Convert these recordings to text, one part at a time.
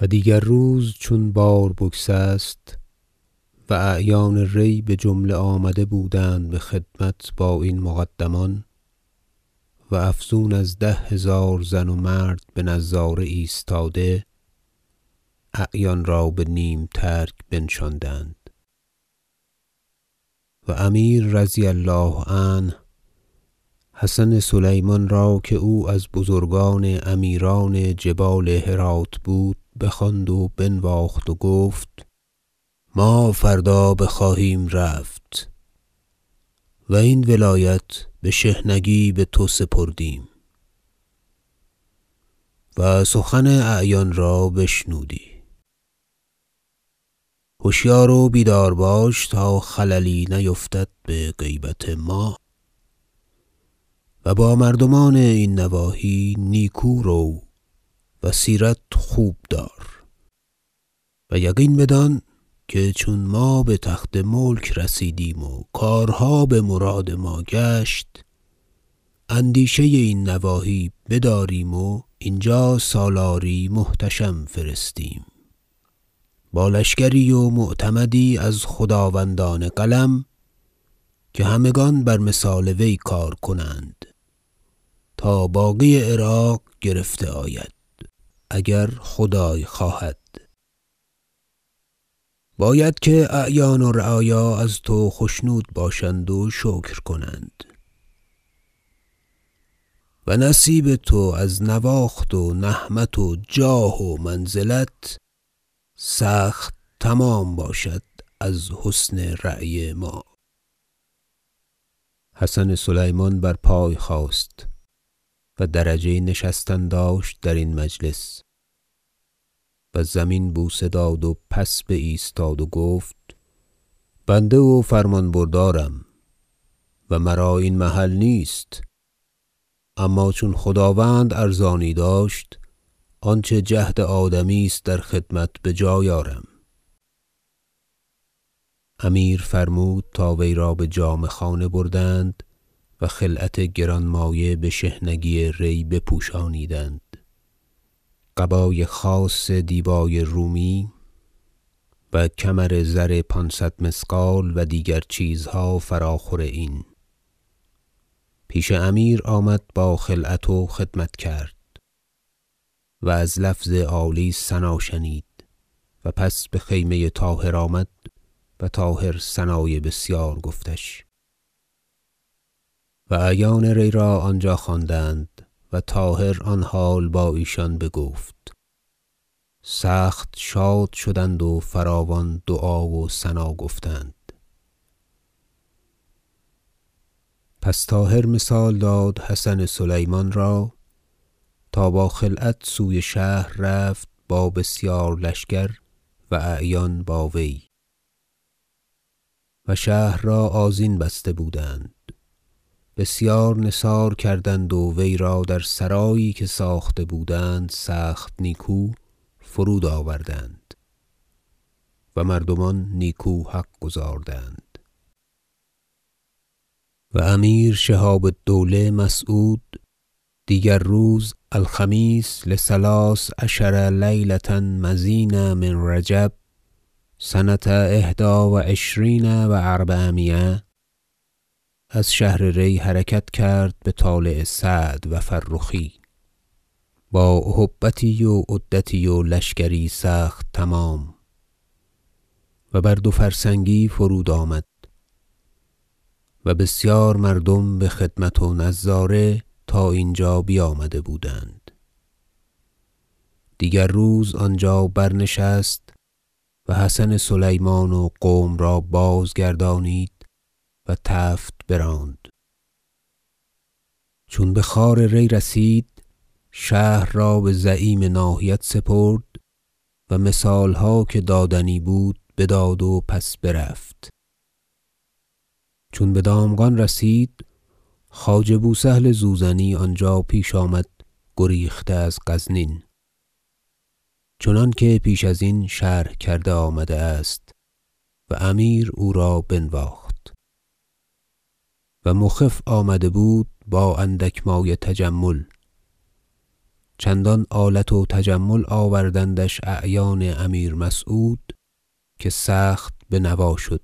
و دیگر روز چون بار بگسست و اعیان ری بجمله آمده بودند بخدمت با این مقدمان و افزون از ده هزار زن و مرد بنظاره ایستاده اعیان را به نیم ترک بنشاندند و امیر رضی الله عنه حسن سلیمان را که او از بزرگان امیران جبال هرات بود بخواند و بنواخت و گفت ما فردا بخواهیم رفت. و این ولایت بشحنگی بتو سپردیم. و سخن اعیان را بشنودی. هشیار و بیدار باش تا خللی نیفتد بغیبت ما. و با مردمان این نواحی نیکو رو و سیرت خوب دار. و یقین بدان که چون ما بتخت ملک رسیدیم و کارها بمراد ما گشت اندیشه این نواحی بداریم و اینجا سالاری محتشم فرستیم. با لشکری و معتمدی از خداوندان قلم که همگان بر مثال وی کار کنند تا باقی عراق گرفته آید. اگر خدای خواهد. باید که اعیان و رعایا از تو خشنود باشند و شکر کنند. و نصیب تو از نواخت و نهمت و جاه و منزلت سخت تمام باشد از حسن رأی ما. حسن سلیمان بر پای خاست. و درجه نشستن داشت درین مجلس. و زمین بوسه داد و پس بایستاد و گفت بنده و فرمان بردارم و مرا این محل نیست. اما چون خداوند ارزانی داشت آنچه جهد آدمی است در خدمت بجای آرم. امیر فرمود تا وی را بجامه خانه بردند و خلعت گرانمایه بشحنگی ری بپوشانیدند. قبای خاص دیبای رومی و کمر زر پانصد مثقال و دیگر چیزها فراخور این. پیش امیر آمد با خلعت و خدمت کرد و از لفظ عالی ثنا شنید و پس بخیمه طاهر آمد و طاهر ثنای بسیار گفتش. و اعیان ری را آنجا خواندند و طاهر آن حال با ایشان بگفت. سخت شاد شدند و فراوان دعا و ثنا گفتند. پس طاهر مثال داد حسن سلیمان را تا با خلعت سوی شهر رفت با بسیار لشکر و اعیان با وی. و شهر را آذین بسته بودند. بسیار نثار کردند و وی را در سرایی که ساخته بودند سخت نیکو فرود آوردند و مردمان نیکو حق گزاردند. و امیر شهاب الدوله مسعود دیگر روز الخمیس لثلاث عشر لیلة مضین من رجب سنه احدی و عشرین و اربعمایه از شهر ری حرکت کرد بطالع سعد و فرخی. با اهبتی و عدتی و لشکری سخت تمام. و بر دو فرسنگی فرود آمد. و بسیار مردم بخدمت و نظاره تا اینجا بیامده بودند. دیگر روز آنجا برنشست و حسن سلیمان و قوم را بازگردانید و تفت براند. چون بخوار ری رسید شهر را بزعیم ناحیت سپرد و مثالها که دادنی بود بداد و پس برفت. چون بدامغان رسید خواجه بوسهل زوزنی آنجا پیش آمد گریخته از غزنین. چنانکه پیش ازین شرح کرده آمده است و امیر او را بنواخت. و مخف آمده بود با اندک مایه تجمل. چندان آلت و تجمل آوردندش اعیان امیر مسعود که سخت بنوا شد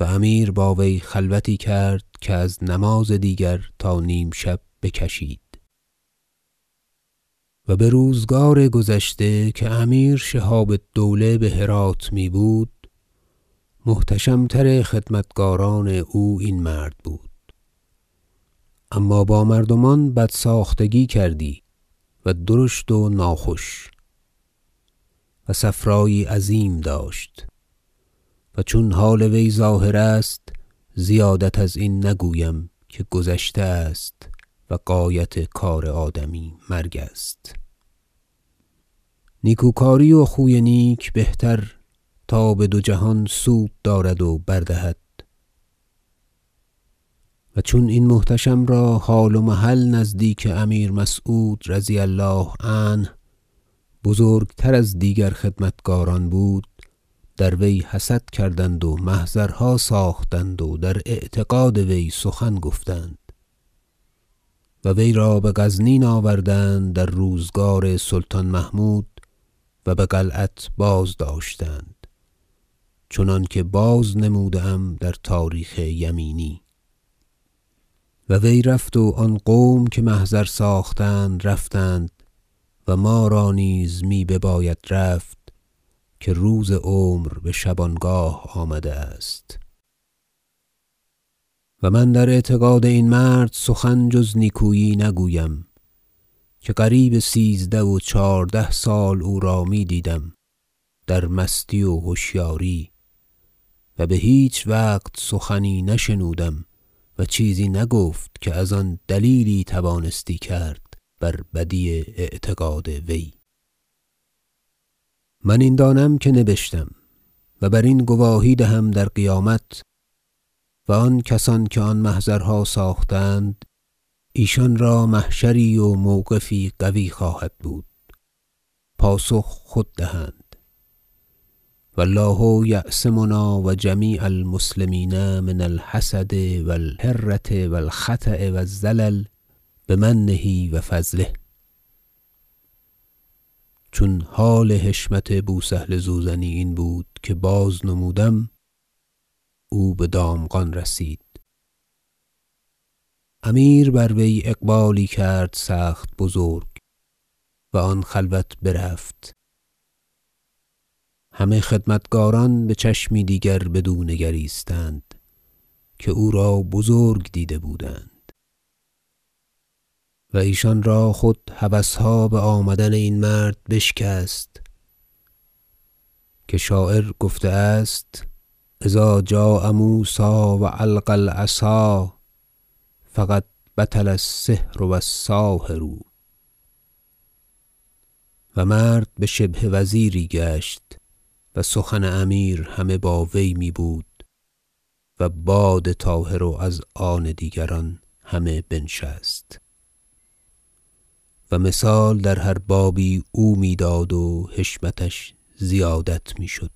و امیر با وی خلوتی کرد که از نماز دیگر تا نیمشب بکشید. و بروزگار گذشته که امیر شهاب الدوله بهرات می بود محتشم تر خدمتگاران او این مرد بود. اما با مردمان بدساختگی کردی و درشت و ناخوش و صفرایی عظیم داشت و چون حال وی ظاهر است زیادت ازین نگویم که گذشته است و غایت کار آدمی مرگ است. نیکوکاری و خوی نیک بهتر تا بدو جهان سود دارد و بر دهد و چون این محتشم را حال و محل نزدیک امیر مسعود رضی الله عنه بزرگتر از دیگر خدمتگاران بود در وی حسد کردند و محضرها ساختند و در اعتقاد وی سخن گفتند. و وی را بغزنین آوردند در روزگار سلطان محمود و بقلعت بازداشتند. چنانکه بازنموده ام در تاریخ یمینی. و وی رفت و آن قوم که محضر ساختند رفتند و ما را نیز می بباید رفت که روز عمر بشبانگاه آمده است. و من در اعتقاد این مرد سخن جز نیکویی نگویم که قریب سیزده و چهارده سال او را می دیدم در مستی و هشیاری. و بهیچ وقت سخنی نشنودم و چیزی نگفت که از آن دلیلی توانستی کرد بر بدی اعتقاد وی. من این دانم که نبشتم و برین گواهی دهم در قیامت و آن کسان که آن محضرها ساختند ایشان را محشری و موقفی قوی خواهد بود. پاسخ خود دهند. و الله یعصمنا و جمیع المسلمین من الحسد و الهرة و الخطأ و الزلل بمنه و فضله. چون حال حشمت بوسهل زوزنی این بود که بازنمودم او بدامغان رسید. امیر بر وی اقبالی کرد سخت بزرگ و آن خلوت برفت. همه خدمتگاران بچشمی دیگر بدو نگریستند که او را بزرگ دیده بودند. و ایشان را خود هوسها بآمدن این مرد بشکست که شاعر گفته است إذا جاء موسی و القی العصا فقد بطل السحر و الساحر. و مرد بشبه وزیری گشت و سخن امیر همه با وی می بود و باد طاهر از آن دیگران همه بنشست. و مثال در هر بابی او می‌داد و حشمتش زیادت می‌شد.